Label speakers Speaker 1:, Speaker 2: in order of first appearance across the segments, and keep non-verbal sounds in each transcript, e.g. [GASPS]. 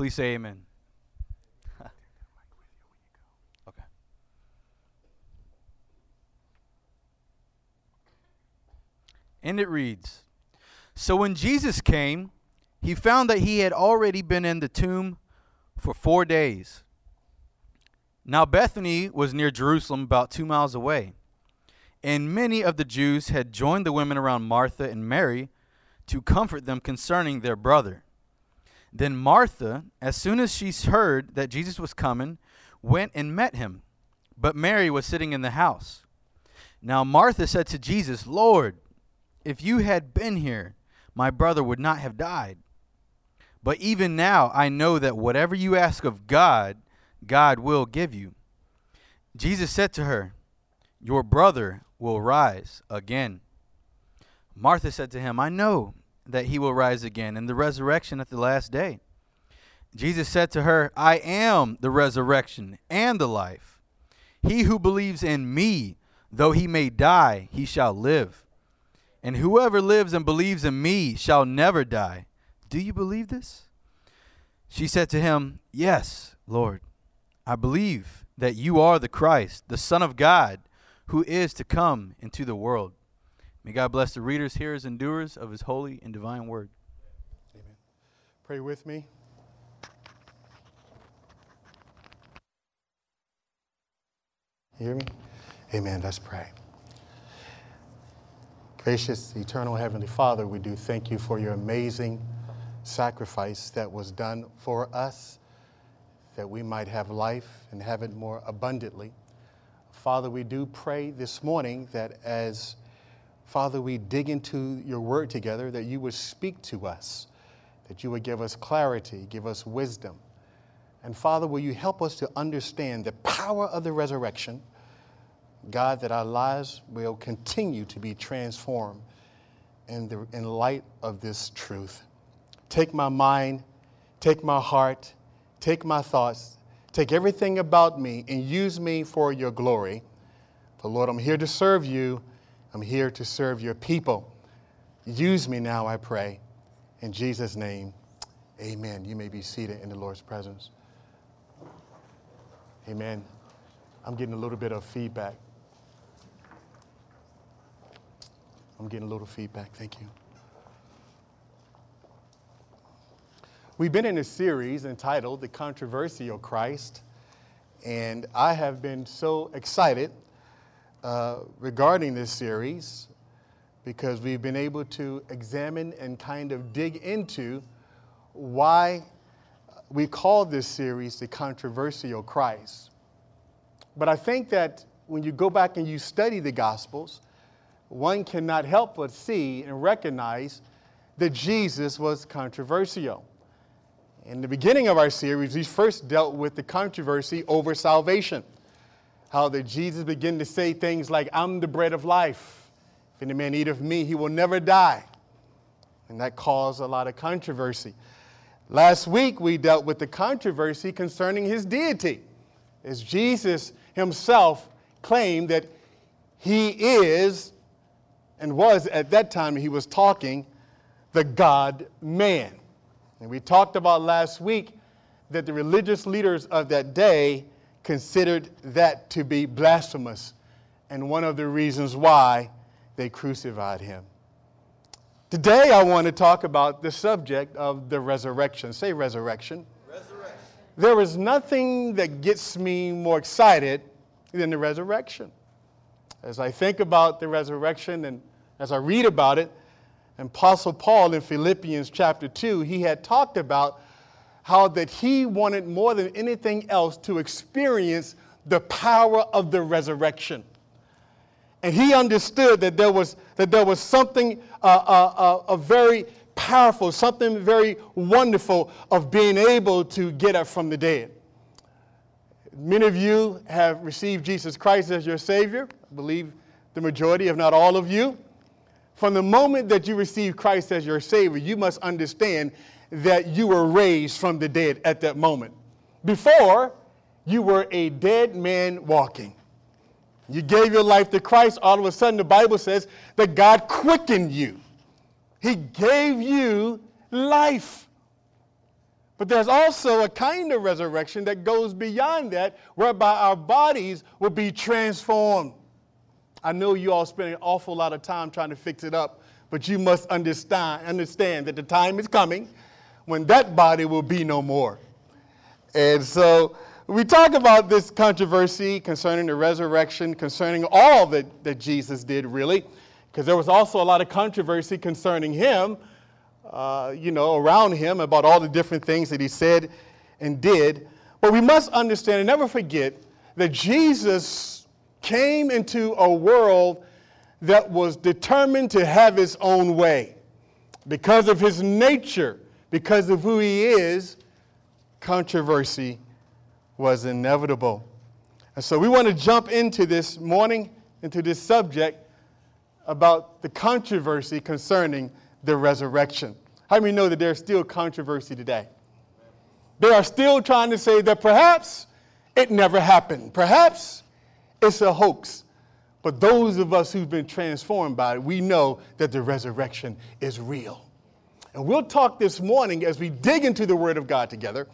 Speaker 1: Please say amen. okay. [LAUGHS] And it reads So when Jesus came, he found that he had already been in the tomb for four days. Now Bethany was near Jerusalem, about two miles away. And many of the Jews had joined the women around Martha and Mary to comfort them concerning their brother. Then Martha, as soon as she heard that Jesus was coming, went and met him. But Mary was sitting in the house. Now Martha said to Jesus, Lord, if you had been here, my brother would not have died. But even now I know that whatever you ask of God, God will give you. Jesus said to her, Your brother will rise again. Martha said to him, I know that he will rise again in the resurrection at the last day. Jesus said to her, I am the resurrection and the life. He who believes in me, though he may die, he shall live. And whoever lives and believes in me shall never die. Do you believe this? She said to him, Yes, Lord. I believe that you are the Christ, the Son of God, who is to come into the world. May God bless the readers, hearers, and doers of his holy and divine word.
Speaker 2: Amen. Pray with me. You hear me? Amen. Let's pray. Gracious, eternal Heavenly Father, we do thank you for your amazing sacrifice that was done for us, that we might have life and have it more abundantly. Father, we do pray this morning that as Father, we dig into your word together, that you would speak to us, that you would give us clarity, give us wisdom. And Father, will you help us to understand the power of the resurrection? God, that our lives will continue to be transformed in, the, in light of this truth. Take my mind, take my heart, take my thoughts, take everything about me, and use me for your glory. For Lord, I'm here to serve you. I'm here to serve your people. Use me now, I pray. In Jesus' name, amen. You may be seated in the Lord's presence. Amen. I'm getting a little bit of feedback. I'm getting a little feedback. Thank you. We've been in a series entitled The Controversial Christ, and I have been so excited uh, regarding this series because we've been able to examine and kind of dig into why we call this series The Controversial Christ. But I think that when you go back and you study the Gospels, one cannot help but see and recognize that Jesus was controversial. In the beginning of our series, we first dealt with the controversy over salvation. How that Jesus began to say things like, I'm the bread of life. If any man eat of me, he will never die. And that caused a lot of controversy. Last week, we dealt with the controversy concerning his deity, as Jesus himself claimed that he is and was at that time he was talking the God man. And we talked about last week that the religious leaders of that day considered that to be blasphemous and one of the reasons why they crucified him. Today I want to talk about the subject of the resurrection. Say resurrection. Resurrection. There is nothing that gets me more excited than the resurrection. As I think about the resurrection and as I read about it, Apostle Paul in Philippians chapter 2, he had talked about how that he wanted more than anything else to experience the power of the resurrection. And he understood that there was, that there was something uh, uh, uh, very powerful, something very wonderful of being able to get up from the dead. Many of you have received Jesus Christ as your Savior. I believe the majority, if not all of you. From the moment that you receive Christ as your Savior, you must understand that you were raised from the dead at that moment. Before, you were a dead man walking. You gave your life to Christ, all of a sudden, the Bible says that God quickened you. He gave you life. But there's also a kind of resurrection that goes beyond that, whereby our bodies will be transformed. I know you all spend an awful lot of time trying to fix it up, but you must understand, understand that the time is coming when that body will be no more. And so we talk about this controversy concerning the resurrection, concerning all that, that Jesus did, really, because there was also a lot of controversy concerning him, uh, you know, around him about all the different things that he said and did. But we must understand and never forget that Jesus came into a world that was determined to have his own way. Because of his nature, because of who he is, controversy was inevitable. And so we want to jump into this morning, into this subject about the controversy concerning the resurrection. How many know that there's still controversy today? They are still trying to say that perhaps it never happened. Perhaps it's a hoax. But those of us who've been transformed by it, we know that the resurrection is real. And we'll talk this morning as we dig into the Word of God together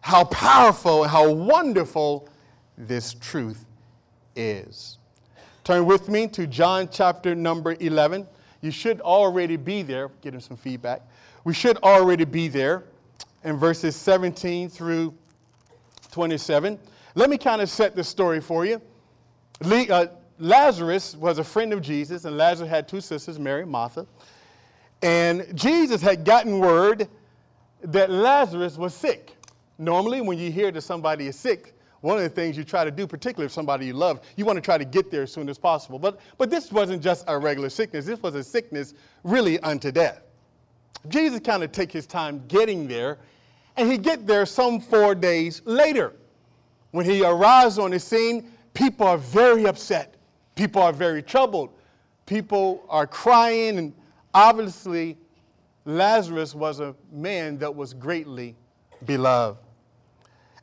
Speaker 2: how powerful and how wonderful this truth is. Turn with me to John chapter number 11. You should already be there. Getting some feedback. We should already be there in verses 17 through 27. Let me kind of set the story for you. Uh, Lazarus was a friend of Jesus, and Lazarus had two sisters, Mary and Martha. And Jesus had gotten word that Lazarus was sick. Normally, when you hear that somebody is sick, one of the things you try to do, particularly if somebody you love, you want to try to get there as soon as possible. But, but this wasn't just a regular sickness, this was a sickness really unto death. Jesus kind of take his time getting there, and he get there some four days later. When he arrives on the scene, people are very upset. People are very troubled. People are crying, and obviously, Lazarus was a man that was greatly beloved.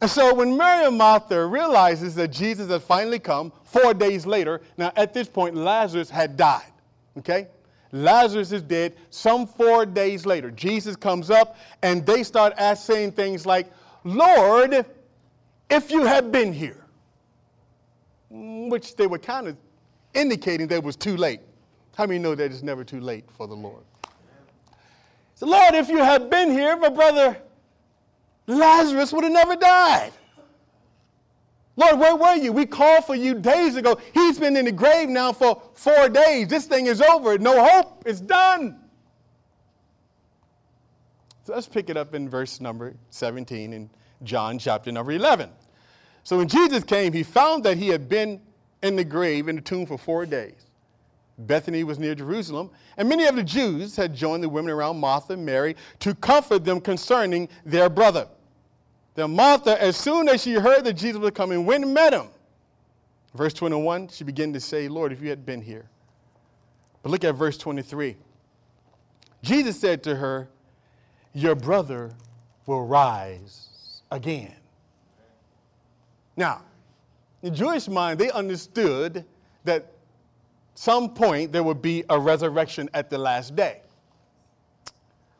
Speaker 2: And so when Mary and Martha realizes that Jesus had finally come, four days later, now at this point, Lazarus had died, okay? Lazarus is dead. Some four days later, Jesus comes up and they start asking things like, Lord, if you had been here, which they were kind of indicating that it was too late. How many know that it's never too late for the Lord? So, Lord, if you had been here, my brother Lazarus would have never died. Lord, where were you? We called for you days ago. He's been in the grave now for four days. This thing is over. No hope. It's done. So let's pick it up in verse number 17 in John chapter number 11. So when Jesus came, he found that he had been in the grave, in the tomb for four days. Bethany was near Jerusalem, and many of the Jews had joined the women around Martha and Mary to comfort them concerning their brother. Then Martha, as soon as she heard that Jesus was coming, went and met him. Verse 21, she began to say, Lord, if you had been here. But look at verse 23. Jesus said to her, Your brother will rise again. Now, in Jewish mind, they understood that some point there would be a resurrection at the last day.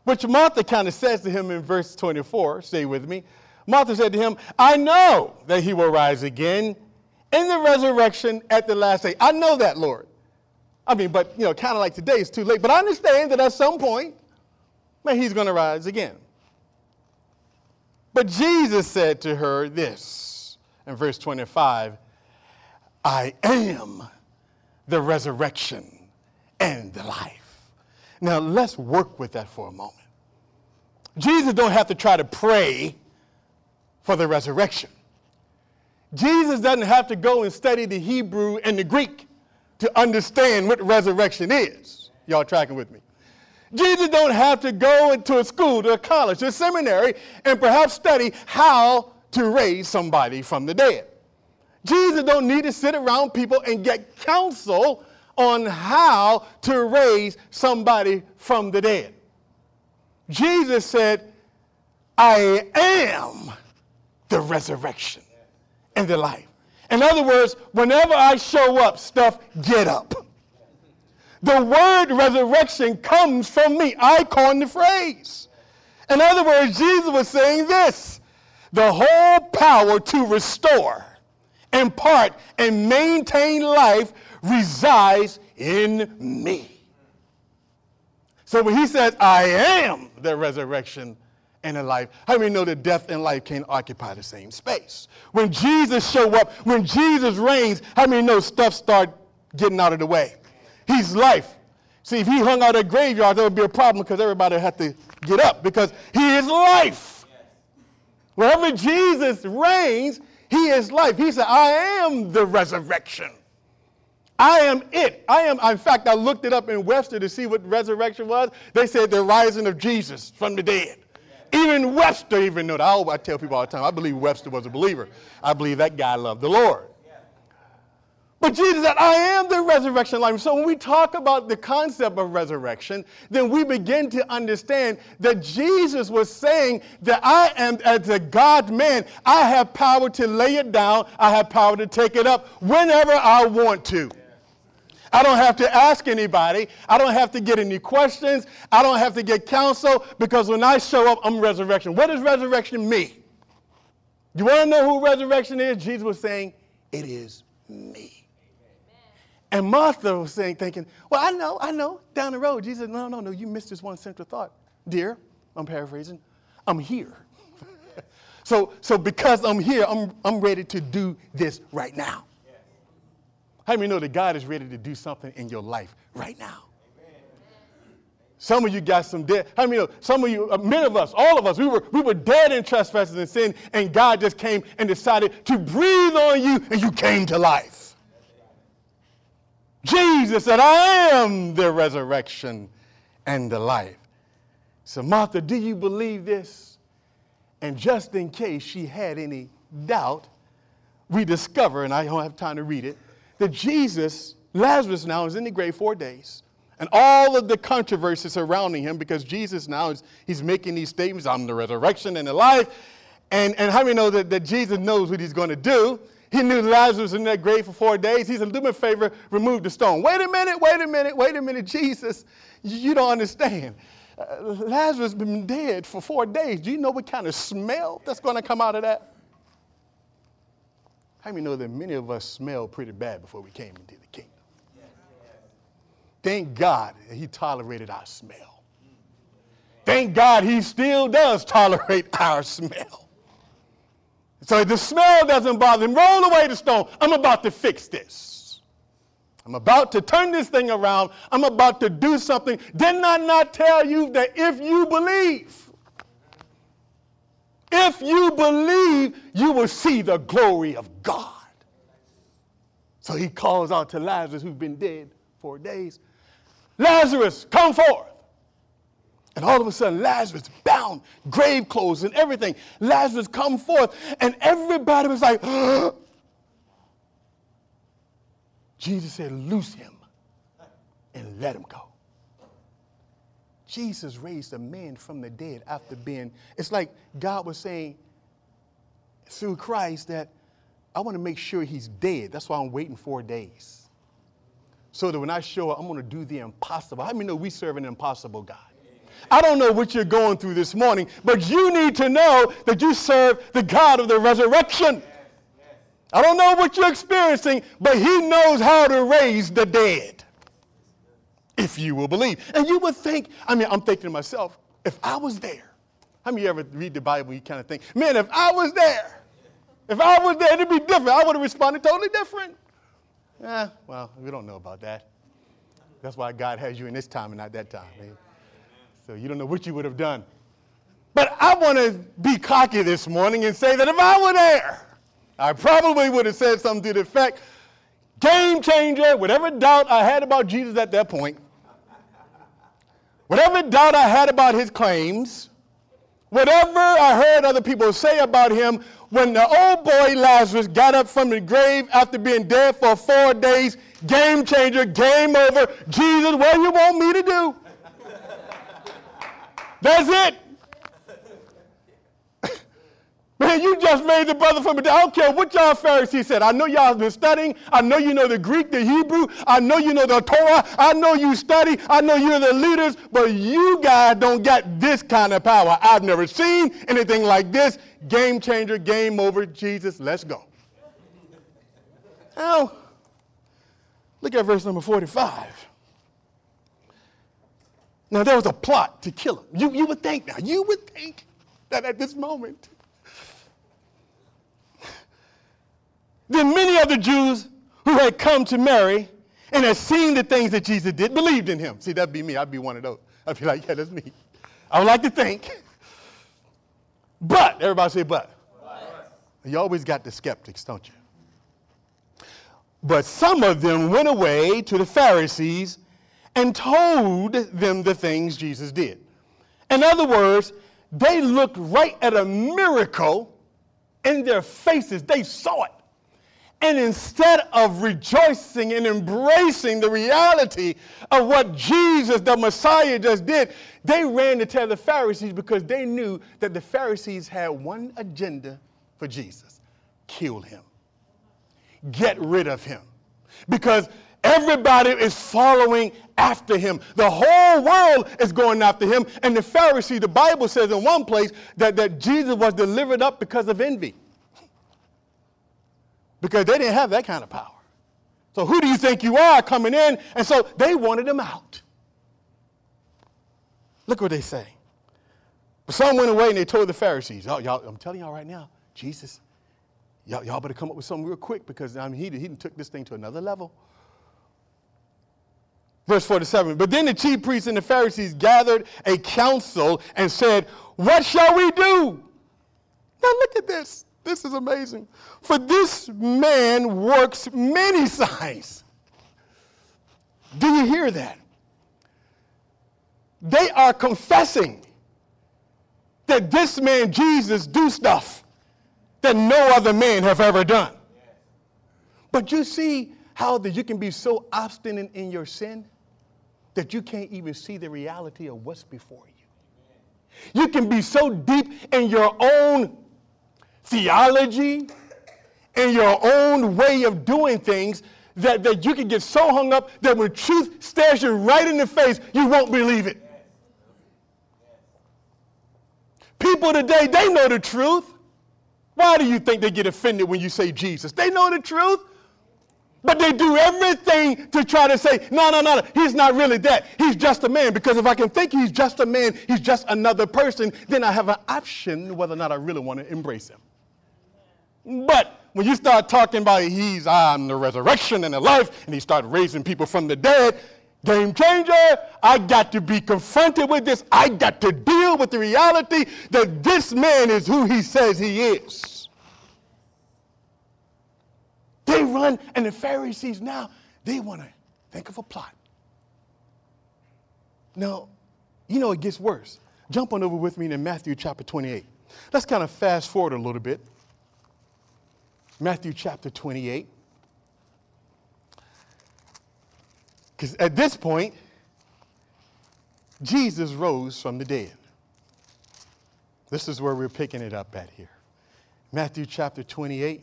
Speaker 2: Which Martha kind of says to him in verse 24, stay with me. Martha said to him, I know that he will rise again in the resurrection at the last day. I know that, Lord. I mean, but, you know, kind of like today, it's too late. But I understand that at some point, man, he's going to rise again. But Jesus said to her this in verse 25 I am the resurrection and the life. Now, let's work with that for a moment. Jesus don't have to try to pray for the resurrection. Jesus doesn't have to go and study the Hebrew and the Greek to understand what resurrection is. Y'all tracking with me? Jesus don't have to go into a school, to a college, to a seminary, and perhaps study how to raise somebody from the dead. Jesus don't need to sit around people and get counsel on how to raise somebody from the dead. Jesus said, I am the resurrection and the life. In other words, whenever I show up, stuff, get up. The word resurrection comes from me. I coined the phrase. In other words, Jesus was saying this the whole power to restore, impart, and maintain life resides in me. So when he says, I am the resurrection and the life, how many know that death and life can't occupy the same space? When Jesus show up, when Jesus reigns, how many know stuff start getting out of the way? He's life. See, if he hung out at graveyard, there would be a problem because everybody had to get up because he is life. Wherever Jesus reigns, he is life. He said, I am the resurrection. I am it. I am, in fact, I looked it up in Webster to see what resurrection was. They said the rising of Jesus from the dead. Even Webster even knew that. I, I tell people all the time, I believe Webster was a believer. I believe that guy loved the Lord. But Jesus said, I am the resurrection life. So when we talk about the concept of resurrection, then we begin to understand that Jesus was saying that I am, as a God man, I have power to lay it down, I have power to take it up whenever I want to. I don't have to ask anybody. I don't have to get any questions. I don't have to get counsel because when I show up, I'm resurrection. What does resurrection mean? You want to know who resurrection is? Jesus was saying, It is me. And Martha was saying, thinking, Well, I know, I know, down the road. Jesus said, No, no, no, you missed this one central thought. Dear, I'm paraphrasing, I'm here. [LAUGHS] so, so because I'm here, I'm, I'm ready to do this right now. How many know that God is ready to do something in your life right now? Some of you got some dead. How many know? Some of you, uh, many of us, all of us, we were, we were dead in trespasses and sin, and God just came and decided to breathe on you, and you came to life. Jesus said, I am the resurrection and the life. So, Martha, do you believe this? And just in case she had any doubt, we discover, and I don't have time to read it, that Jesus, Lazarus now is in the grave four days. And all of the controversy surrounding him, because Jesus now is he's making these statements, I'm the resurrection and the life. And, and how many know that, that Jesus knows what he's going to do? He knew Lazarus in that grave for four days. He said, Do me a favor, remove the stone. Wait a minute, wait a minute, wait a minute, Jesus. You don't understand. Uh, Lazarus has been dead for four days. Do you know what kind of smell that's going to come out of that? How many know that many of us smelled pretty bad before we came into the kingdom? Thank God he tolerated our smell. Thank God he still does tolerate [LAUGHS] our smell. So the smell doesn't bother him. Roll away the stone. I'm about to fix this. I'm about to turn this thing around. I'm about to do something. Didn't I not tell you that if you believe, if you believe, you will see the glory of God. So he calls out to Lazarus, who's been dead four days Lazarus, come forth. And all of a sudden, Lazarus bound, grave clothes and everything. Lazarus come forth, and everybody was like, [GASPS] Jesus said, Loose him and let him go. Jesus raised a man from the dead after being, it's like God was saying through Christ that I want to make sure he's dead. That's why I'm waiting four days. So that when I show up, I'm going to do the impossible. How many know we serve an impossible God? I don't know what you're going through this morning, but you need to know that you serve the God of the resurrection. I don't know what you're experiencing, but He knows how to raise the dead if you will believe. And you would think, I mean, I'm thinking to myself, if I was there, how many of you ever read the Bible, you kind of think, man, if I was there, if I was there, it'd be different. I would have responded totally different. Eh, well, we don't know about that. That's why God has you in this time and not that time. So you don't know what you would have done. But I want to be cocky this morning and say that if I were there, I probably would have said something to the effect, game changer, whatever doubt I had about Jesus at that point, Whatever doubt I had about his claims, whatever I heard other people say about him, when the old boy Lazarus got up from the grave after being dead for four days, game changer, game over. Jesus, what do you want me to do? That's it. [LAUGHS] Man, you just made the brother from I don't care what y'all Pharisees said. I know y'all have been studying. I know you know the Greek, the Hebrew. I know you know the Torah. I know you study. I know you're the leaders. But you guys don't got this kind of power. I've never seen anything like this. Game changer, game over. Jesus, let's go. Now, look at verse number 45. Now, there was a plot to kill him. You, you would think now, you would think that at this moment, then many of the Jews who had come to Mary and had seen the things that Jesus did believed in him. See, that'd be me. I'd be one of those. I'd be like, yeah, that's me. I would like to think. But, everybody say, but. but. You always got the skeptics, don't you? But some of them went away to the Pharisees and told them the things Jesus did. In other words, they looked right at a miracle in their faces. They saw it. And instead of rejoicing and embracing the reality of what Jesus, the Messiah, just did, they ran to tell the Pharisees because they knew that the Pharisees had one agenda for Jesus kill him get rid of him. Because everybody is following after him. The whole world is going after him. And the Pharisee, the Bible says in one place that, that Jesus was delivered up because of envy. Because they didn't have that kind of power. So who do you think you are coming in? And so they wanted him out. Look what they say. But some went away and they told the Pharisees, oh, y'all, I'm telling y'all right now, Jesus, Y'all, y'all better come up with something real quick because I mean, he, he took this thing to another level. Verse 47 But then the chief priests and the Pharisees gathered a council and said, What shall we do? Now look at this. This is amazing. For this man works many [LAUGHS] signs. Do you hear that? They are confessing that this man Jesus do stuff that no other man have ever done. But you see how that you can be so obstinate in your sin that you can't even see the reality of what's before you. You can be so deep in your own theology, in your own way of doing things, that, that you can get so hung up that when truth stares you right in the face, you won't believe it. People today, they know the truth. Why do you think they get offended when you say Jesus? They know the truth. But they do everything to try to say, no, no, no, he's not really that. He's just a man. Because if I can think he's just a man, he's just another person, then I have an option whether or not I really want to embrace him. But when you start talking about he's ah, I'm the resurrection and the life, and he start raising people from the dead, game changer. I got to be confronted with this. I got to deal with the reality that this man is who he says he is. They run, and the Pharisees now, they want to think of a plot. Now, you know, it gets worse. Jump on over with me to Matthew chapter 28. Let's kind of fast forward a little bit. Matthew chapter 28. Because at this point, Jesus rose from the dead. This is where we're picking it up at here. Matthew chapter 28,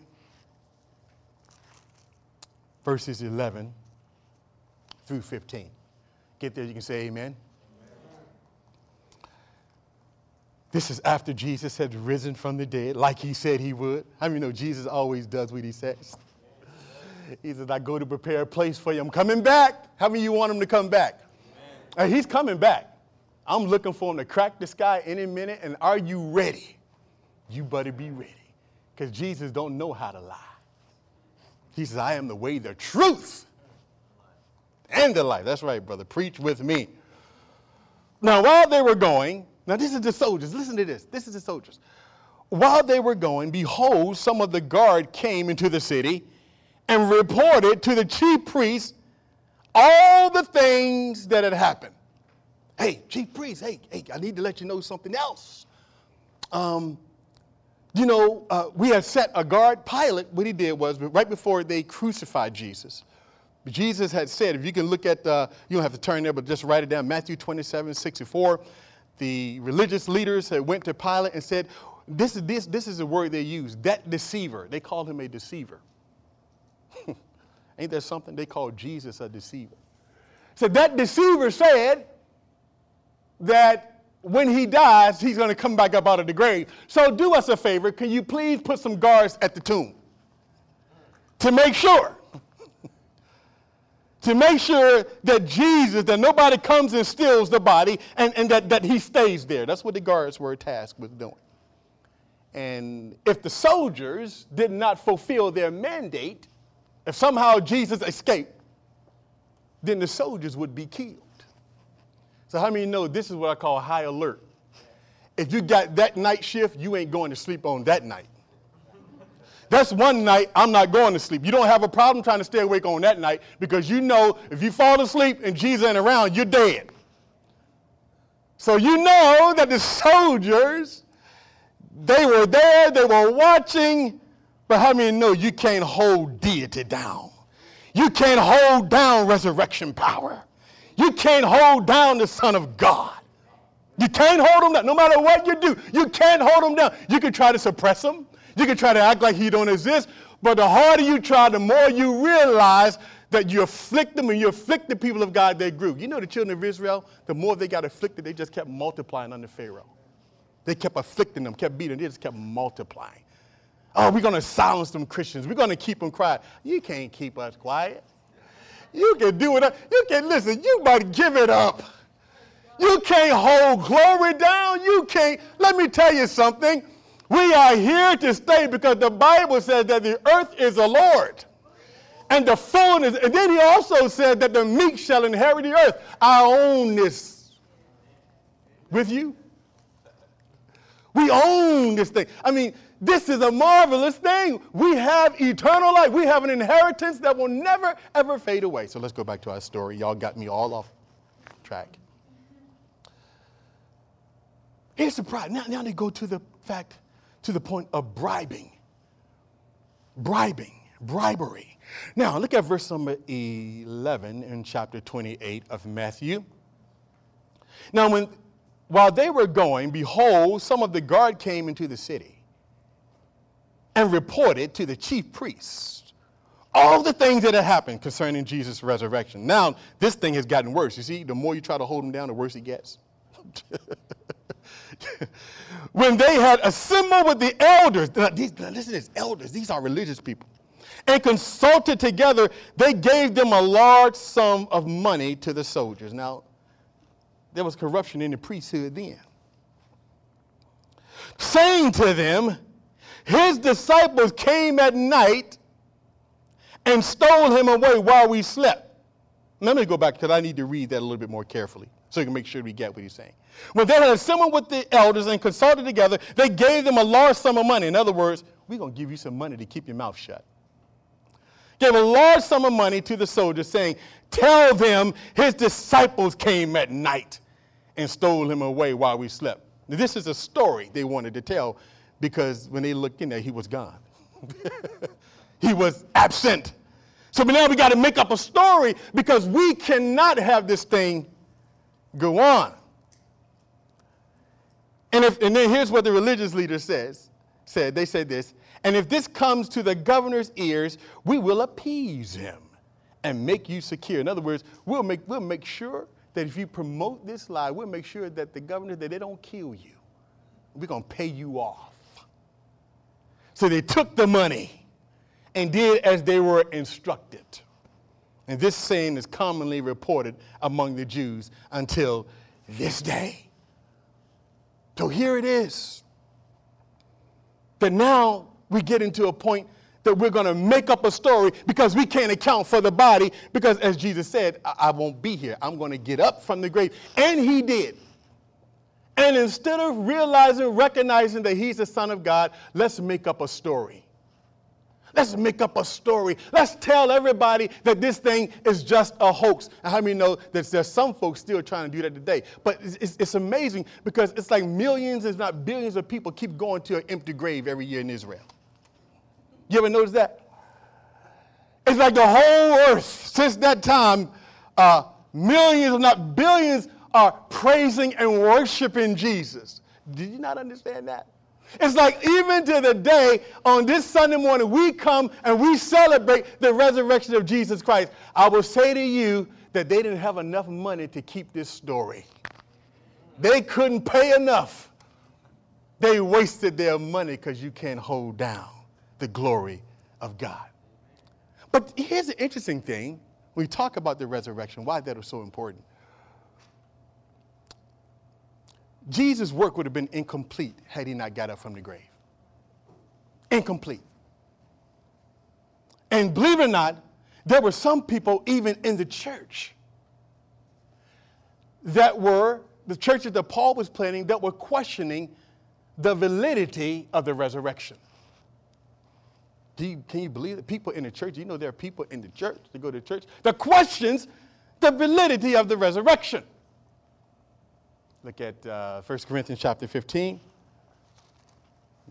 Speaker 2: verses 11 through 15. Get there, you can say amen. amen. This is after Jesus had risen from the dead, like he said he would. How many know Jesus always does what he says? He says, I go to prepare a place for you. I'm coming back. How many of you want him to come back? Uh, he's coming back. I'm looking for him to crack the sky any minute. And are you ready? You better be ready. Because Jesus don't know how to lie. He says, I am the way, the truth, and the life. That's right, brother. Preach with me. Now, while they were going, now this is the soldiers. Listen to this. This is the soldiers. While they were going, behold, some of the guard came into the city and reported to the chief priests all the things that had happened. Hey, chief priest, hey, hey, I need to let you know something else. Um, you know, uh, we had set a guard. Pilate, what he did was, right before they crucified Jesus, Jesus had said, if you can look at, uh, you don't have to turn there, but just write it down, Matthew 27, 64. The religious leaders had went to Pilate and said, This is, this, this is the word they use, that deceiver. They called him a deceiver. [LAUGHS] Ain't there something? They called Jesus a deceiver. So that deceiver said that when he dies, he's going to come back up out of the grave. So do us a favor. Can you please put some guards at the tomb to make sure? [LAUGHS] to make sure that Jesus, that nobody comes and steals the body and, and that, that he stays there. That's what the guards were tasked with doing. And if the soldiers did not fulfill their mandate, if somehow Jesus escaped, then the soldiers would be killed. So, how many know this is what I call high alert? If you got that night shift, you ain't going to sleep on that night. That's one night I'm not going to sleep. You don't have a problem trying to stay awake on that night because you know if you fall asleep and Jesus ain't around, you're dead. So you know that the soldiers, they were there, they were watching, but how many know you can't hold deity down? You can't hold down resurrection power. You can't hold down the Son of God. You can't hold him down. No matter what you do, you can't hold him down. You can try to suppress him. You can try to act like he don't exist. But the harder you try, the more you realize that you afflict them and you afflict the people of God, they grew. You know the children of Israel, the more they got afflicted, they just kept multiplying under Pharaoh. They kept afflicting them, kept beating them, they just kept multiplying. Oh, we're going to silence them Christians. We're going to keep them quiet. You can't keep us quiet. You can do it. You can listen. You might give it up. You can't hold glory down. You can't. Let me tell you something. We are here to stay because the Bible says that the earth is the Lord and the fullness. And then he also said that the meek shall inherit the earth. I own this with you. We own this thing. I mean, this is a marvelous thing. We have eternal life. We have an inheritance that will never, ever fade away. So let's go back to our story. Y'all got me all off track. Here's the problem. Now, now they go to the fact, to the point of bribing. Bribing, bribery. Now, look at verse number 11 in chapter 28 of Matthew. Now, when, while they were going, behold, some of the guard came into the city and reported to the chief priests all the things that had happened concerning Jesus' resurrection. Now, this thing has gotten worse. You see, the more you try to hold him down, the worse he gets. [LAUGHS] when they had assembled with the elders, now, these, now listen to this, elders, these are religious people, and consulted together, they gave them a large sum of money to the soldiers. Now, there was corruption in the priesthood then. Saying to them, his disciples came at night and stole him away while we slept. Let me go back because I need to read that a little bit more carefully so you can make sure we get what he's saying. When they had assembled with the elders and consulted together, they gave them a large sum of money. In other words, we're going to give you some money to keep your mouth shut. Gave a large sum of money to the soldiers, saying, Tell them his disciples came at night and stole him away while we slept. Now, this is a story they wanted to tell because when they looked in there, he was gone. [LAUGHS] he was absent. So now we got to make up a story because we cannot have this thing go on. And, if, and then here's what the religious leader says, said. They said this, and if this comes to the governor's ears, we will appease him and make you secure. In other words, we'll make, we'll make sure that if you promote this lie, we'll make sure that the governor, that they don't kill you. We're going to pay you off. So they took the money and did as they were instructed. And this saying is commonly reported among the Jews until this day. So here it is. That now we get into a point that we're going to make up a story because we can't account for the body because as Jesus said, I, I won't be here. I'm going to get up from the grave. And he did. And instead of realizing, recognizing that he's the Son of God, let's make up a story. Let's make up a story. Let's tell everybody that this thing is just a hoax. And how many know that there's some folks still trying to do that today? But it's, it's, it's amazing because it's like millions, if not billions, of people keep going to an empty grave every year in Israel. You ever notice that? It's like the whole earth since that time, uh, millions, if not billions, are praising and worshiping Jesus. Did you not understand that? It's like even to the day on this Sunday morning, we come and we celebrate the resurrection of Jesus Christ. I will say to you that they didn't have enough money to keep this story. They couldn't pay enough. They wasted their money because you can't hold down the glory of God. But here's the interesting thing we talk about the resurrection, why that is so important. Jesus' work would have been incomplete had he not got up from the grave. Incomplete. And believe it or not, there were some people, even in the church, that were, the churches that Paul was planning, that were questioning the validity of the resurrection. You, can you believe that people in the church, you know there are people in the church that go to church that questions the validity of the resurrection. Look at uh, 1 Corinthians chapter 15.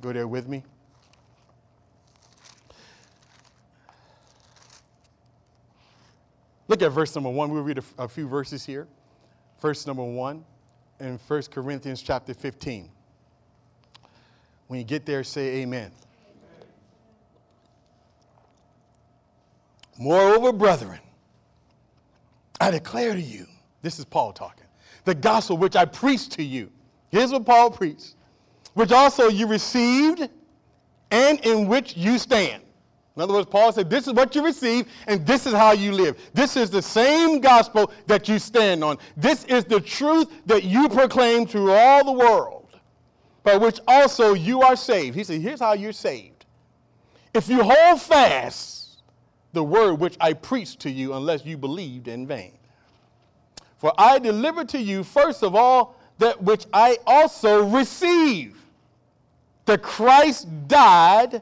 Speaker 2: Go there with me. Look at verse number one. We'll read a, few verses here. Verse number one in 1 Corinthians chapter 15. When you get there, say amen. Moreover, brethren, I declare to you, this is Paul talking, the gospel which I preached to you. Here's what Paul preached, which also you received and in which you stand. In other words, Paul said, This is what you receive, and this is how you live. This is the same gospel that you stand on. This is the truth that you proclaim to all the world, by which also you are saved. He said, Here's how you're saved. If you hold fast the word which I preached to you, unless you believed in vain. For I delivered to you, first of all, that which I also received that Christ died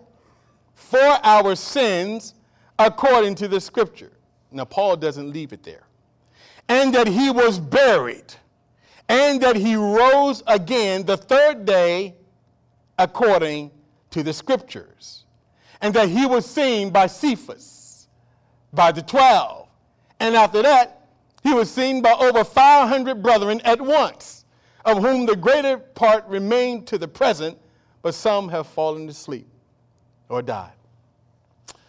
Speaker 2: for our sins according to the scripture. Now, Paul doesn't leave it there. And that he was buried, and that he rose again the third day according to the scriptures, and that he was seen by Cephas, by the twelve. And after that, he was seen by over 500 brethren at once, of whom the greater part remain to the present, but some have fallen asleep or died.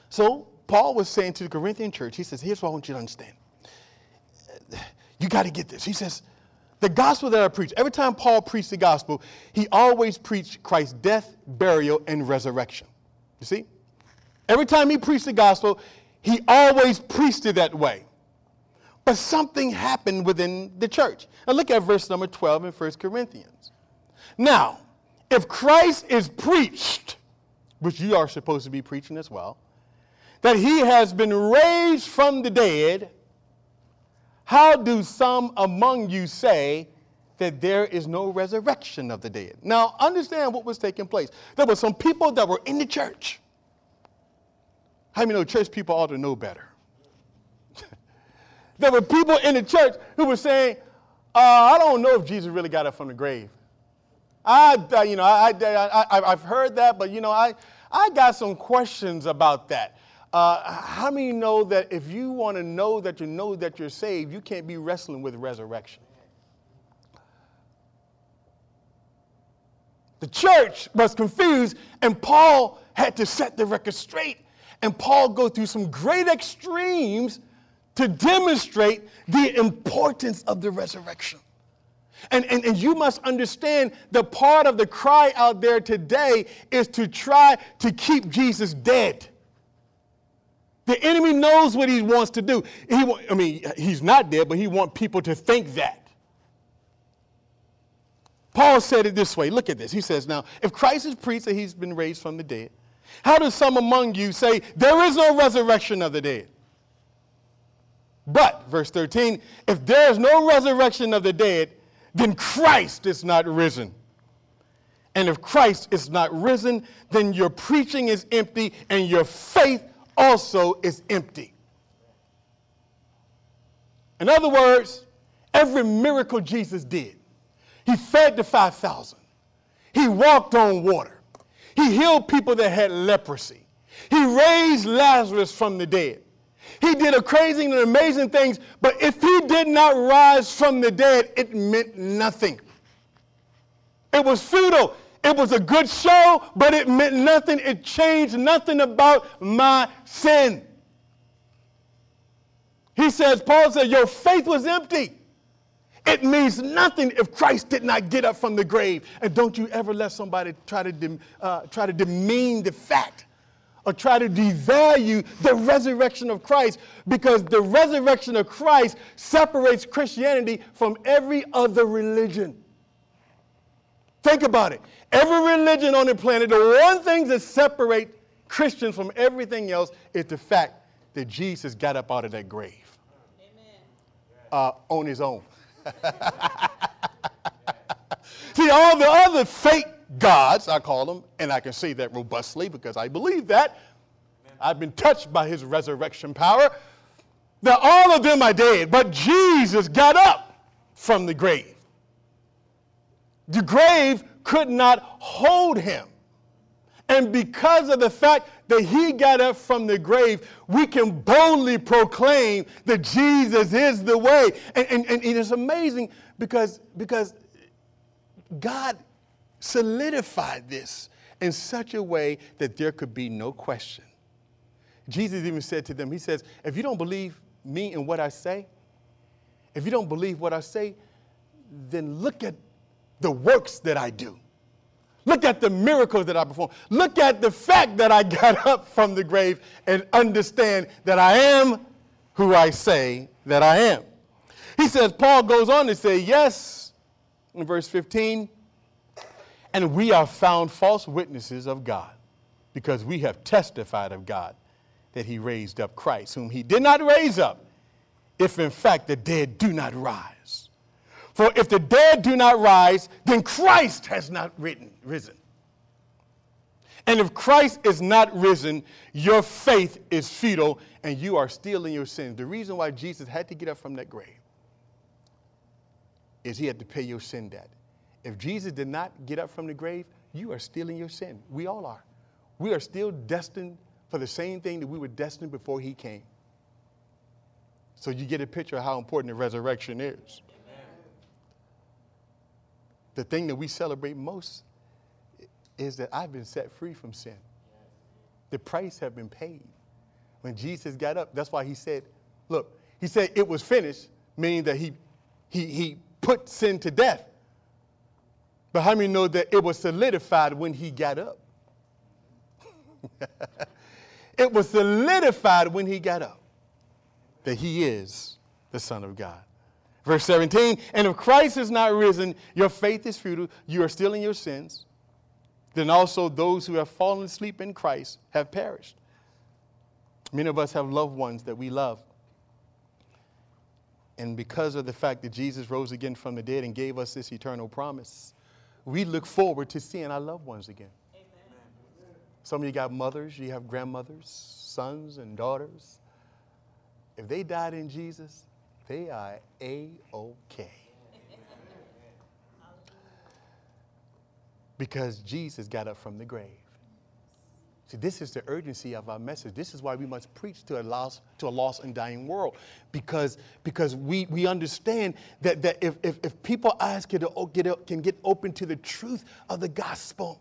Speaker 2: So, Paul was saying to the Corinthian church, he says, Here's what I want you to understand. You got to get this. He says, The gospel that I preach, every time Paul preached the gospel, he always preached Christ's death, burial, and resurrection. You see? Every time he preached the gospel, he always preached it that way. But something happened within the church. Now look at verse number 12 in 1 Corinthians. Now, if Christ is preached, which you are supposed to be preaching as well, that he has been raised from the dead, how do some among you say that there is no resurrection of the dead? Now, understand what was taking place. There were some people that were in the church. How many know church people ought to know better? There were people in the church who were saying, uh, I don't know if Jesus really got up from the grave. I, uh, you know, I, I, have heard that, but, you know, I, I got some questions about that. Uh, how many know that if you want to know that you know that you're saved, you can't be wrestling with resurrection? The church was confused, and Paul had to set the record straight. And Paul go through some great extremes to demonstrate the importance of the resurrection. And, and, and you must understand the part of the cry out there today is to try to keep Jesus dead. The enemy knows what he wants to do. He, I mean, he's not dead, but he wants people to think that. Paul said it this way. Look at this. He says, Now, if Christ is preached that he's been raised from the dead, how do some among you say there is no resurrection of the dead? But, verse 13, if there is no resurrection of the dead, then Christ is not risen. And if Christ is not risen, then your preaching is empty and your faith also is empty. In other words, every miracle Jesus did, he fed the 5,000, he walked on water, he healed people that had leprosy, he raised Lazarus from the dead. He did a crazy and amazing things, but if he did not rise from the dead, it meant nothing. It was futile. It was a good show, but it meant nothing. It changed nothing about my sin. He says, Paul said, Your faith was empty. It means nothing if Christ did not get up from the grave. And don't you ever let somebody try to, uh, try to demean the fact or try to devalue the resurrection of Christ because the resurrection of Christ separates Christianity from every other religion. Think about it. Every religion on the planet, the one thing that separates Christians from everything else is the fact that Jesus got up out of that grave uh, on his own. [LAUGHS] See, all the other fake gods, I call them, and I can say that robustly because I believe that. I've been touched by his resurrection power. That all of them are dead, but Jesus got up from the grave. The grave could not hold him. And because of the fact that he got up from the grave, we can boldly proclaim that Jesus is the way. And, and, and it's amazing because, because God solidified this in such a way that there could be no question. Jesus even said to them, He says, if you don't believe me and what I say, if you don't believe what I say, then look at the works that I do. Look at the miracles that I perform. Look at the fact that I got [LAUGHS] up from the grave and understand that I am who I say that I am. He says, Paul goes on to say, Yes, in verse 15, and we are found false witnesses of God because we have testified of God that he raised up Christ, whom he did not raise up, if in fact the dead do not rise. For if the dead do not rise, then Christ has not written, risen. And if Christ is not risen, your faith is futile and you are still in your sins. The reason why Jesus had to get up from that grave is he had to pay your sin debt. If Jesus did not get up from the grave, you are still in your sin. We all are. We are still destined for the same thing that we were destined before he came. So you get a picture of how important the resurrection is the thing that we celebrate most is that I've been set free from sin. The price have been paid. When Jesus got up, that's why he said, look, he said it was finished, meaning that he, he, he put sin to death. But how many know that it was solidified when he got up? [LAUGHS] it was solidified when he got up that he is the Son of God. Verse 17, and if Christ is not risen, your faith is futile, you are still in your sins. Then also those who have fallen asleep in Christ have perished. Many of us have loved ones that we love. And because of the fact that Jesus rose again from the dead and gave us this eternal promise, we look forward to seeing our loved ones again. Amen. Some of you got mothers, you have grandmothers, sons, and daughters. If they died in Jesus, they are A OK. Because Jesus got up from the grave. See, this is the urgency of our message. This is why we must preach to a lost, to a lost and dying world. Because, because we, we understand that, that if, if, if people's eyes can oh, get, can get open to the truth of the gospel,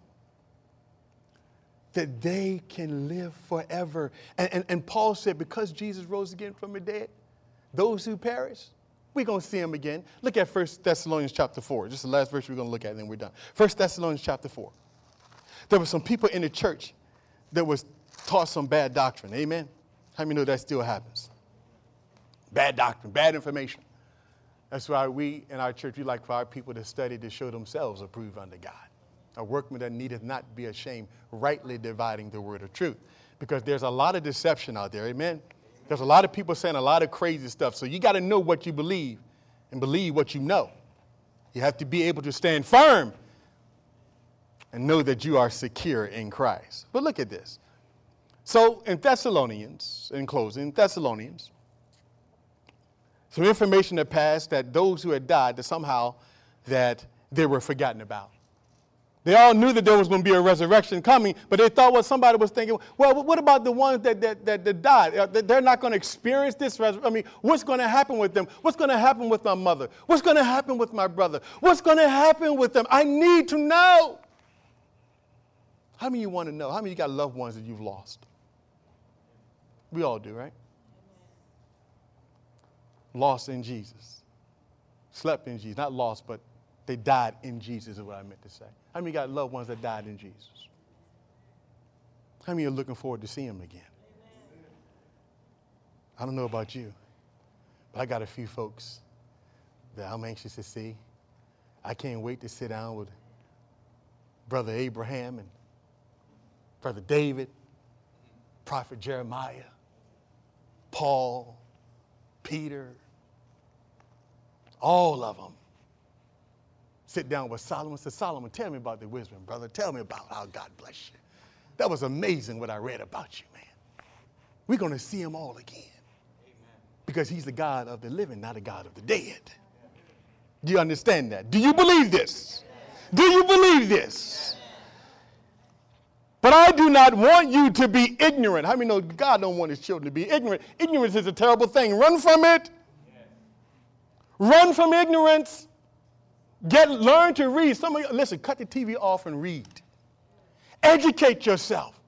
Speaker 2: that they can live forever. And, and, and Paul said, because Jesus rose again from the dead, those who perish, we're going to see them again. Look at 1 Thessalonians chapter 4. Just the last verse we're going to look at, and then we're done. 1 Thessalonians chapter 4. There were some people in the church that was taught some bad doctrine. Amen? How many know that still happens? Bad doctrine, bad information. That's why we in our church, we like for our people to study to show themselves approved unto God. A workman that needeth not be ashamed, rightly dividing the word of truth. Because there's a lot of deception out there. Amen? There's a lot of people saying a lot of crazy stuff. So you got to know what you believe and believe what you know. You have to be able to stand firm and know that you are secure in Christ. But look at this. So in Thessalonians, in closing, Thessalonians, some information that passed that those who had died, that somehow that they were forgotten about. They all knew that there was going to be a resurrection coming, but they thought, well, somebody was thinking, well, what about the ones that, that, that, that died? Uh, they're not going to experience this resurrection. I mean, what's going to happen with them? What's going to happen with my mother? What's going to happen with my brother? What's going to happen with them? I need to know. How many of you want to know? How many of you got loved ones that you've lost? We all do, right? Lost in Jesus. Slept in Jesus. Not lost, but they died in Jesus, is what I meant to say. How many got loved ones that died in Jesus? How many are looking forward to seeing them again? I don't know about you, but I got a few folks that I'm anxious to see. I can't wait to sit down with Brother Abraham and Brother David, Prophet Jeremiah, Paul, Peter, all of them. Sit down with Solomon. Say, Solomon, tell me about the wisdom, brother. Tell me about how God bless you. That was amazing what I read about you, man. We're going to see him all again. Amen. Because he's the God of the living, not a God of the dead. Do you understand that? Do you believe this? Do you believe this? But I do not want you to be ignorant. How many know God don't want his children to be ignorant? Ignorance is a terrible thing. Run from it. Run from ignorance. Get learn to read. Some of you listen, cut the TV off and read. Educate yourself.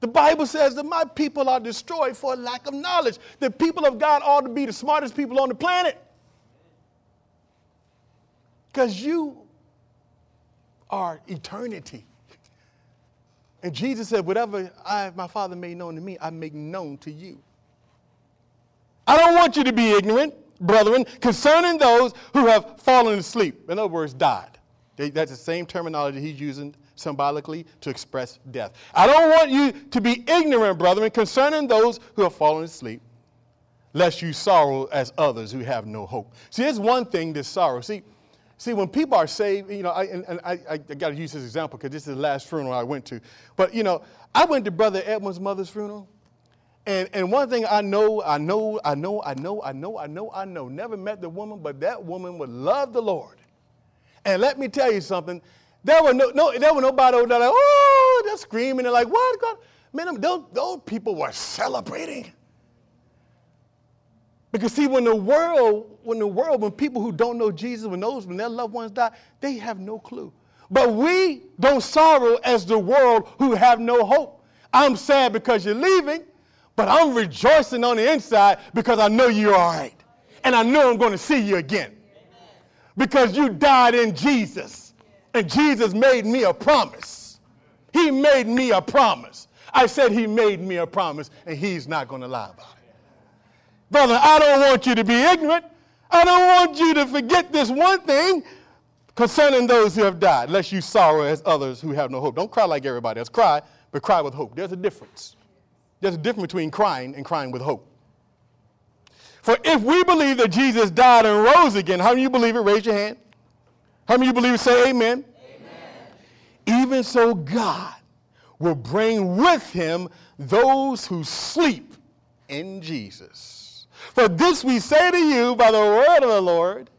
Speaker 2: The Bible says that my people are destroyed for lack of knowledge. The people of God ought to be the smartest people on the planet. Because you are eternity. And Jesus said, Whatever I, my Father made known to me, I make known to you. I don't want you to be ignorant, brethren, concerning those who have fallen asleep. In other words, died. They, that's the same terminology he's using symbolically to express death. I don't want you to be ignorant, brethren, concerning those who have fallen asleep, lest you sorrow as others who have no hope. See, there's one thing to sorrow. See, See, when people are saved, you know, I, and, and I, I got to use this example because this is the last funeral I went to. But, you know, I went to Brother Edwin's mother's funeral. And, and one thing I know, I know, I know, I know, I know, I know, I know, never met the woman, but that woman would love the Lord. And let me tell you something, there were no, no there were nobody over there like, oh, they're screaming and like, what? God? Man, those, those people were celebrating. Because see, when the world, when the world, when people who don't know Jesus, when those, when their loved ones die, they have no clue. But we don't sorrow as the world who have no hope. I'm sad because you're leaving, but I'm rejoicing on the inside because I know you're all right. And I know I'm going to see you again. Because you died in Jesus. And Jesus made me a promise. He made me a promise. I said he made me a promise, and he's not going to lie about it. Brother, I don't want you to be ignorant. I don't want you to forget this one thing concerning those who have died, lest you sorrow as others who have no hope. Don't cry like everybody else. Cry, but cry with hope. There's a difference. There's a difference between crying and crying with hope. For if we believe that Jesus died and rose again, how many you believe it? Raise your hand. How many of you believe it? Say amen. amen. Even so, God will bring with him those who sleep in Jesus. For this we say to you by the word of the Lord,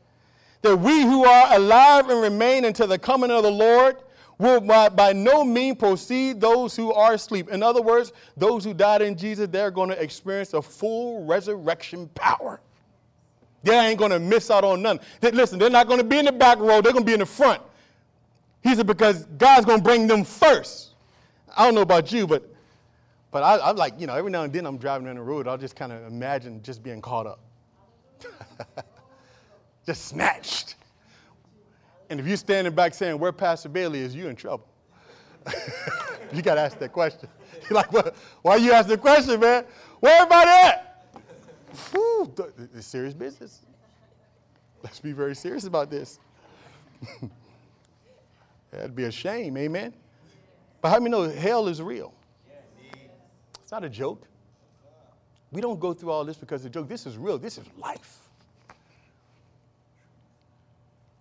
Speaker 2: that we who are alive and remain until the coming of the Lord will by, by, no means proceed those who are asleep. In other words, those who died in Jesus, they're going to experience a full resurrection power. They ain't going to miss out on none. They, listen, they're not going to be in the back row, they're going to be in the front. He said, because God's going to bring them first. I don't know about you, but but I, am like, you know, every now and then I'm driving down the road, I'll just kind of imagine just being caught up. [LAUGHS] just snatched. And if you're standing back saying, where Pastor Bailey is, you in trouble. [LAUGHS] you got to ask that question. You're [LAUGHS] like, well, why you ask the question, man? Where everybody at? Whew, it's serious business. Let's be very serious about this. That'd be a shame, amen? But how many know hell is real? Not a joke. We don't go through all this because it's a joke. This is real. This is life.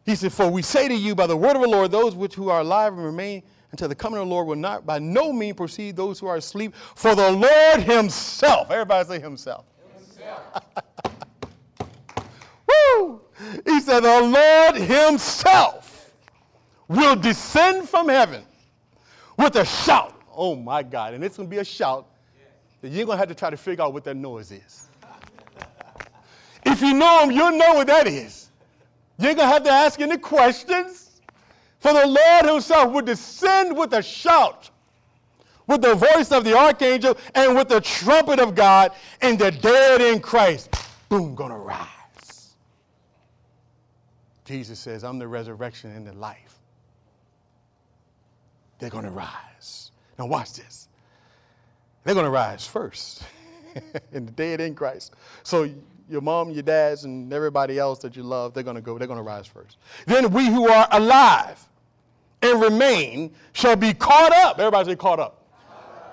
Speaker 2: He said, For we say to you by the word of the Lord, those which who are alive and remain until the coming of the Lord will not by no means proceed those who are asleep. For the Lord himself, everybody say himself. himself. [LAUGHS] Woo! He said, The Lord himself will descend from heaven with a shout. Oh my God. And it's going to be a shout that you're going to have to try to figure out what that noise is. if you know them, you'll know what that is. You're going to have to ask any questions. For the Lord himself would descend with a shout, with the voice of the archangel, and with the trumpet of God, and the dead in Christ, boom, gonna rise. Jesus says, I'm the resurrection and the life. They're gonna rise. Now, watch this. They're gonna rise first, [LAUGHS] in the dead in Christ. So, your mom, your dads, and everybody else that you love, they're gonna go, they're gonna rise first. Then we who are alive, and remain shall be caught up. Everybody say caught up.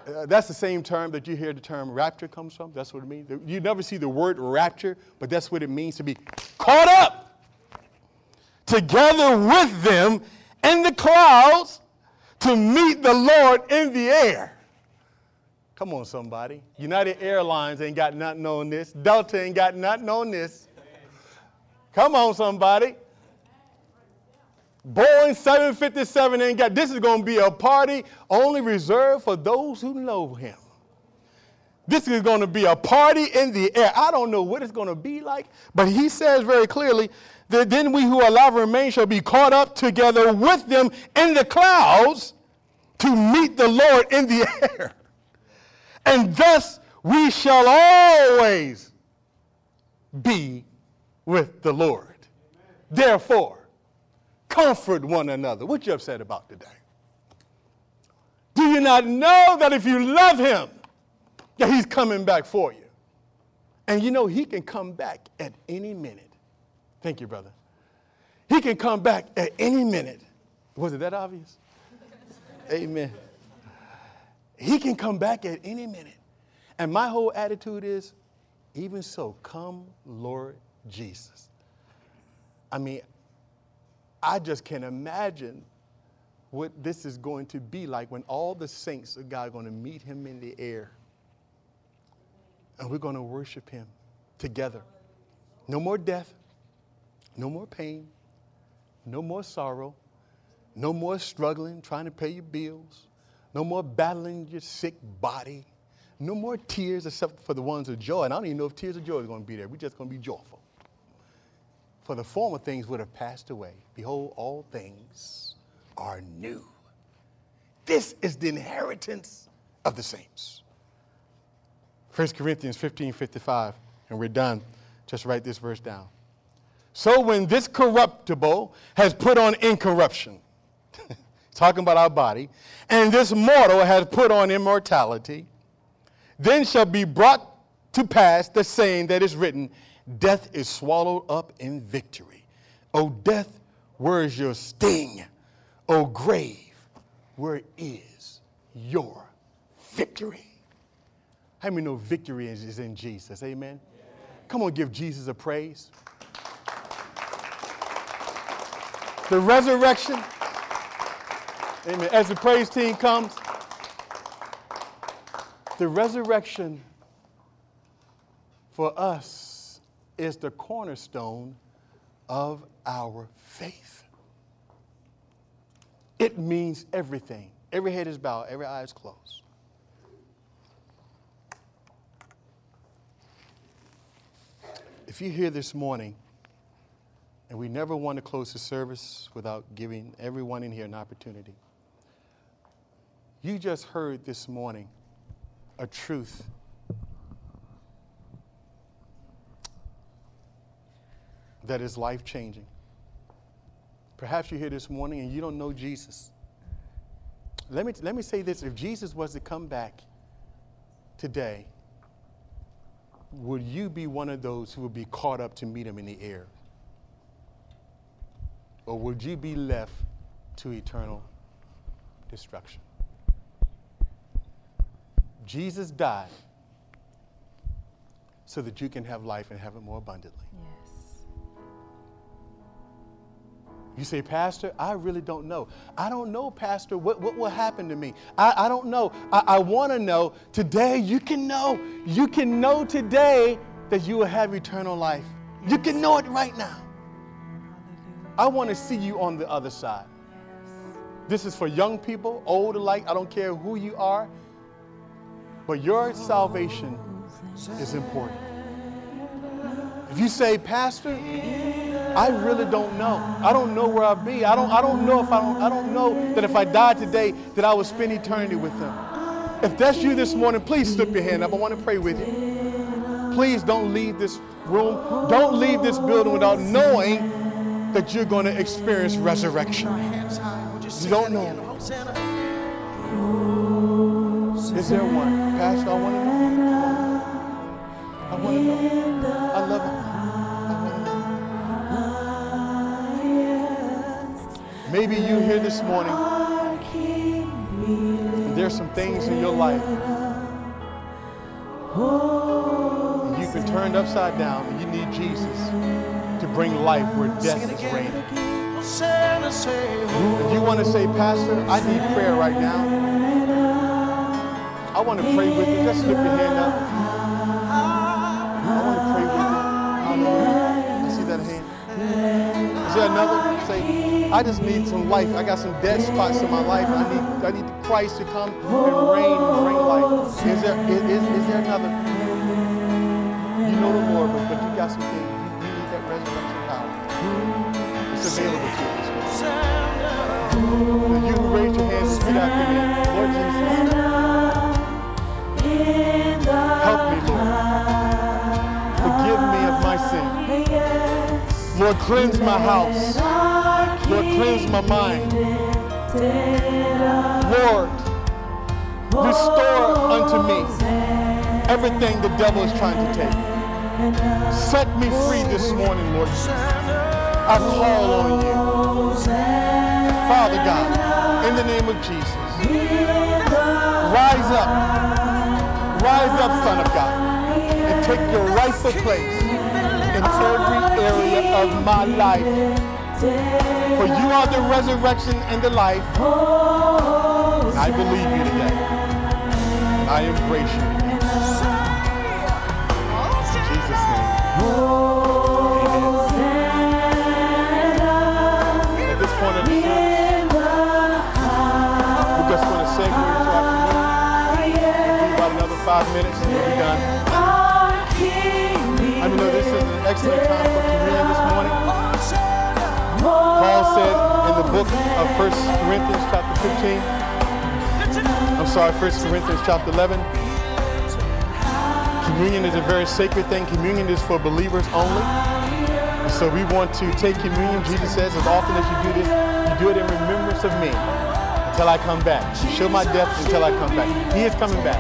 Speaker 2: Uh, that's the same term that you hear the term rapture comes from. That's what it means. You never see the word rapture, but that's what it means to be caught up together with them in the clouds to meet the Lord in the air. Come on, somebody. United Airlines ain't got nothing on this. Delta ain't got nothing on this. Come on, somebody. Boeing 757 ain't got, this is going to be a party only reserved for those who know him. This is going to be a party in the air. I don't know what it's going to be like, but he says very clearly that then we who are alive remain shall be caught up together with them in the clouds to meet the Lord in the [LAUGHS] air. And thus we shall always be with the Lord. Therefore, comfort one another. What you upset about today? Do you not know that if you love him, that he's coming back for you? And you know he can come back at any minute. Thank you, brother. He can come back at any minute. Was it that obvious? Amen. He can come back at any minute. And my whole attitude is, even so, come, Lord Jesus. I mean, I just can't imagine what this is going to be like when all the saints of God are going to meet him in the air. And we're going to worship him together. No more death, no more pain, no more sorrow, no more struggling trying to pay your bills, no more battling your sick body, no more tears except for the ones of joy. And I don't even know if tears of joy is going to be there. We're just going to be joyful. For the former things would have passed away. Behold, all things are new. This is the inheritance of the saints. 1 Corinthians 15 55, and we're done. Just write this verse down. So when this corruptible has put on incorruption, [LAUGHS] talking about our body, and this mortal has put on immortality, then shall be brought to pass the saying that is written Death is swallowed up in victory. O death, where is your sting? O grave, where is your victory? How many know victory is, in Jesus? Amen. Come on, give Jesus a praise. The resurrection. Amen. As the praise team comes, the resurrection for us is the cornerstone of our faith. It means everything. Every head is bowed, every eye is closed. If you're here this morning, and we never want to close the service without giving everyone in here an opportunity, you just heard this morning a truth that is life changing. Perhaps you're here this morning and you don't know Jesus. Let me, let me say this if Jesus was to come back today, would you be one of those who would be caught up to meet him in the air? Or would you be left to eternal destruction? Jesus died so that you can have life and have it more abundantly. Yes. You say, Pastor, I really don't know. I don't know, Pastor, what, what will happen to me? I, I don't know. I, I want to know. Today, you can know. You can know today that you will have eternal life. You can know it right now. I want to see you on the other side. Yes. This is for young people, old alike. I don't care who you are. But your salvation is important. If you say, Pastor, I really don't know. I don't know where I'll be. I don't, I don't know if I don't, I don't know that if I died today, that I would spend eternity with him. If that's you this morning, please slip your hand up. I want to pray with you. Please don't leave this room. Don't leave this building without knowing that you're going to experience resurrection. You don't know. Is there one? Pastor, I want to know. I want to know. I love it. Maybe you here this morning, there's some things in your life you've been turned upside down and you need Jesus to bring life where death is reigning. If you want to say, Pastor, I need prayer right now, I want to pray with you. Just slip your hand up. I want to pray with you. Hallelujah. I see that hand. Is there another? Say, I just need some life. I got some dead spots in my life. I need, I need Christ to come and reign bring life. Is there, is, is, there another? You know the Lord, but, but you got some things. You, need that resurrection power. It's available to you. You raise your hands and repeat after me. Lord Jesus, Lord, cleanse my house. Lord, cleanse my mind. Lord, restore unto me everything the devil is trying to take. Set me free this morning, Lord Jesus. I call on you. Father God, in the name of Jesus, rise up. Rise up, Son of God, and take your rightful place in every area of my life. For you are the resurrection and the life. And I believe you today. And I embrace you. In Jesus' name. At this point the we're just to another five minutes and we'll be done. Excellent this morning. Paul said in the book of 1 Corinthians chapter 15, I'm sorry, 1 Corinthians chapter 11, communion is a very sacred thing. Communion is for believers only. So we want to take communion. Jesus says, as often as you do this, you do it in remembrance of me until I come back. Show my death until I come back. He is coming back.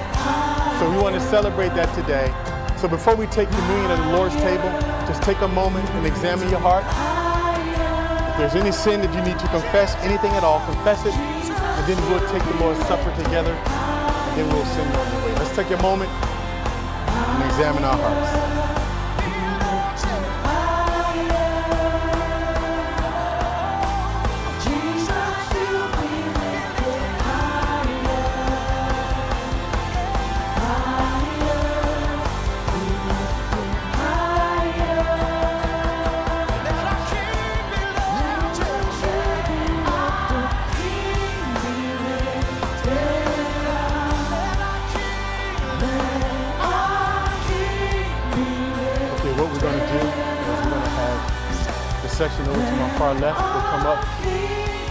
Speaker 2: So we want to celebrate that today. So before we take communion at the Lord's table, just take a moment and examine your heart. If there's any sin that you need to confess, anything at all, confess it, and then we'll take the Lord's Supper together, and then we'll sing on the way. Let's take a moment and examine our hearts. Up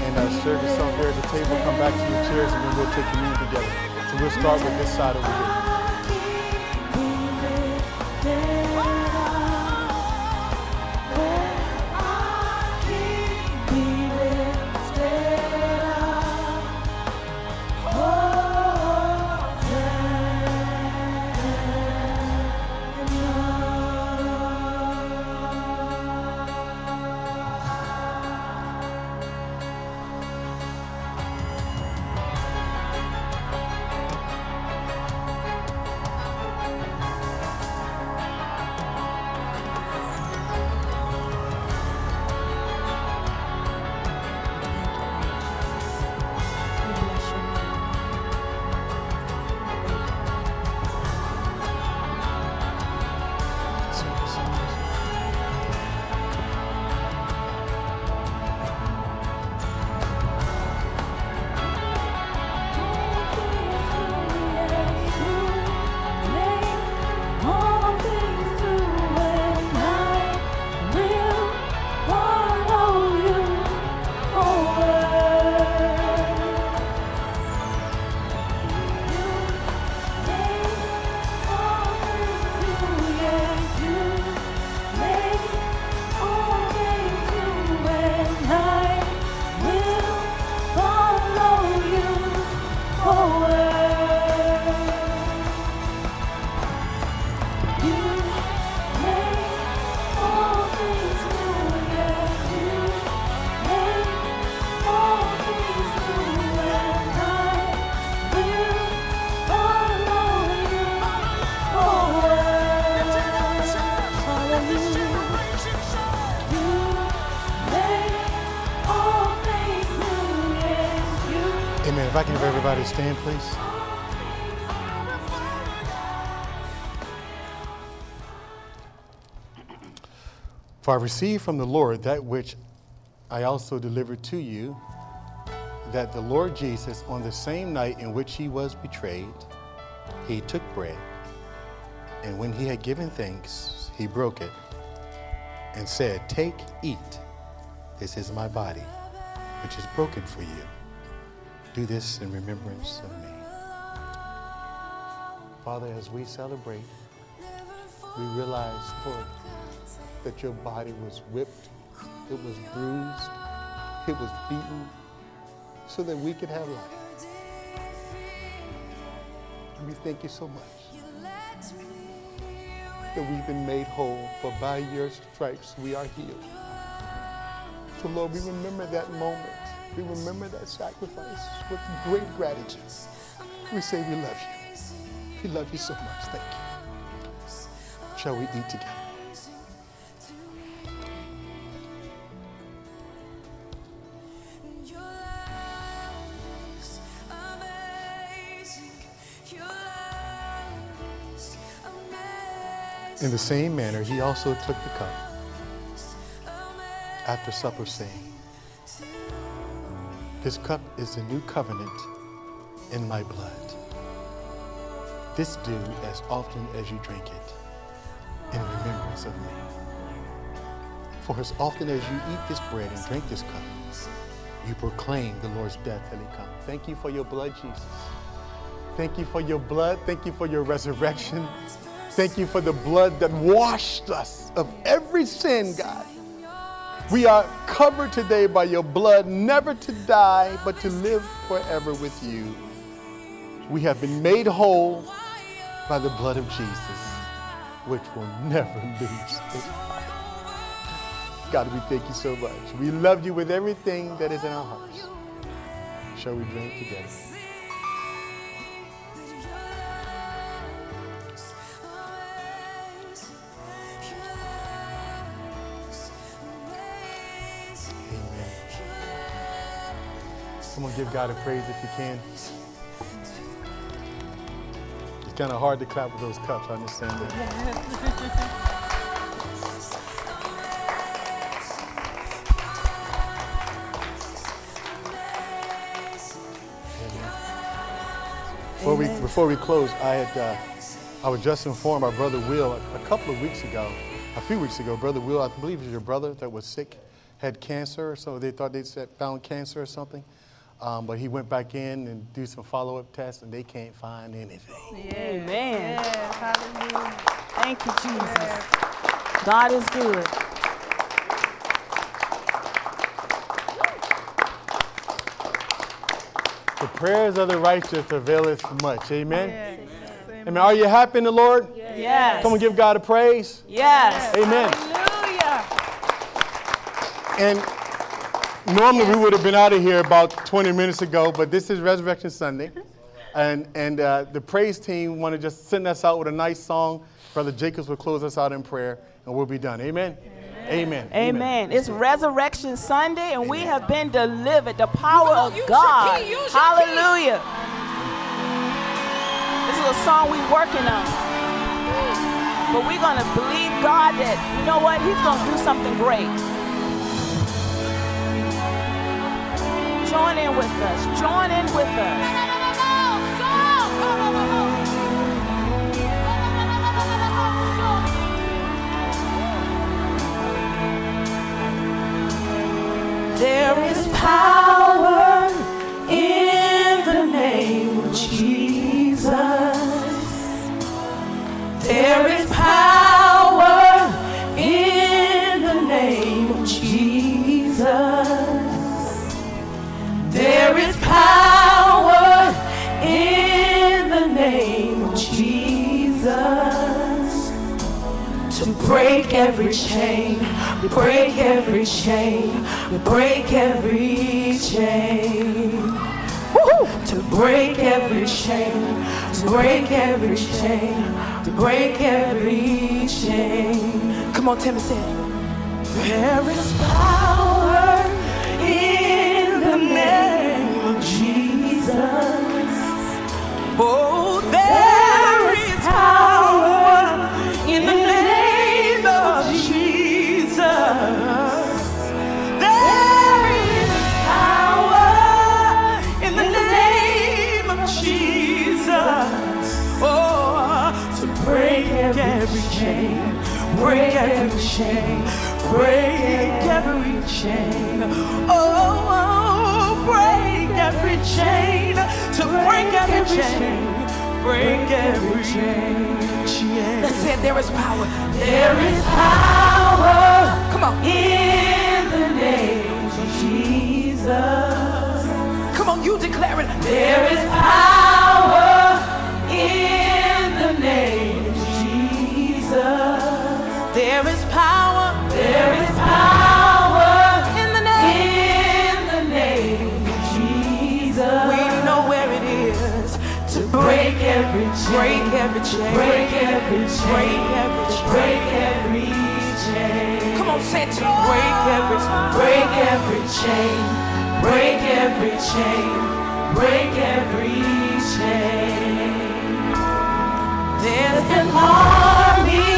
Speaker 2: and uh, serve yourself here at the table. Come back to your chairs and then we'll take communion together. So we'll start with this side over here. If everybody stand, please. For I received from the Lord that which I also delivered to you, that the Lord Jesus, on the same night in which he was betrayed, he took bread, and when he had given thanks, he broke it and said, Take, eat. This is my body, which is broken for you. Do this in remembrance of me. Father, as we celebrate, we realize, Lord, that your body was whipped, it was bruised, it was beaten, so that we could have life. And we thank you so much that we've been made whole, for by your stripes we are healed. So, Lord, we remember that moment. We remember that sacrifice with great gratitude. We say we love you. We love you so much. Thank you. Shall we eat together? In the same manner, he also took the cup after supper, saying, This cup is the new covenant in my blood. This do as often as you drink it in remembrance of me. For as often as you eat this bread and drink this cup, you proclaim the Lord's death till he come. Thank you for your blood, Jesus. Thank you for your blood. Thank you for your resurrection. Thank you for the blood that washed us of every sin, God. We are covered today by your blood, never to die, but to live forever with you. We have been made whole by the blood of Jesus, which will never lose its power. God, we thank you so much. We love you with everything that is in our hearts. Shall we drink together? Come on, give God a praise if you can. It's kind of hard to clap with those cups, I understand that. Before we, before we close, I had uh, I was just informed by Brother Will a, a couple of weeks ago, a few weeks ago, Brother Will, I believe it was your brother that was sick, had cancer, or so they thought they said found cancer or something. Um, but he went back in and do some follow-up tests, and they can't find anything.
Speaker 3: Amen.
Speaker 4: Yes, hallelujah.
Speaker 3: Thank you, Jesus. God is good.
Speaker 2: The prayers of the righteous availeth much. Amen.
Speaker 4: Yes.
Speaker 2: Amen. Are you happy in the Lord?
Speaker 3: Yes.
Speaker 2: Come and give God a praise.
Speaker 3: Yes.
Speaker 2: Amen.
Speaker 4: Hallelujah.
Speaker 2: And normally we would have been out of here about 20 minutes ago, but this is Resurrection Sunday. And, and uh, the praise team want to just send us out with a nice song. Brother Jacobs will close us out in prayer, and we'll be done. Amen? Amen.
Speaker 3: Amen. It's Resurrection Sunday, and we have been delivered. The power
Speaker 4: on,
Speaker 3: of God.
Speaker 4: key, use your
Speaker 3: Hallelujah. This is a song we're working on. But we're going to believe God that, you know what? He's going to do something great. Join in with us. Join in with us.
Speaker 5: There is power break every chain, we break every chain, we break every chain. To break every chain, to break every chain, to break every chain. Come on, Timmy, say. There is power in the name of Jesus. every break every chain, break every chain. Oh, oh, break every chain, to break every chain, break every chain. Let's say there is power. There is power. Come on. In the name of Jesus. Come on, you declare it. There is power in break every chain. Break every chain. Break every chain. Break every chain. Break every chain. Come on, say it to me. Break every break every chain. Break every chain. Break every chain. There's an army.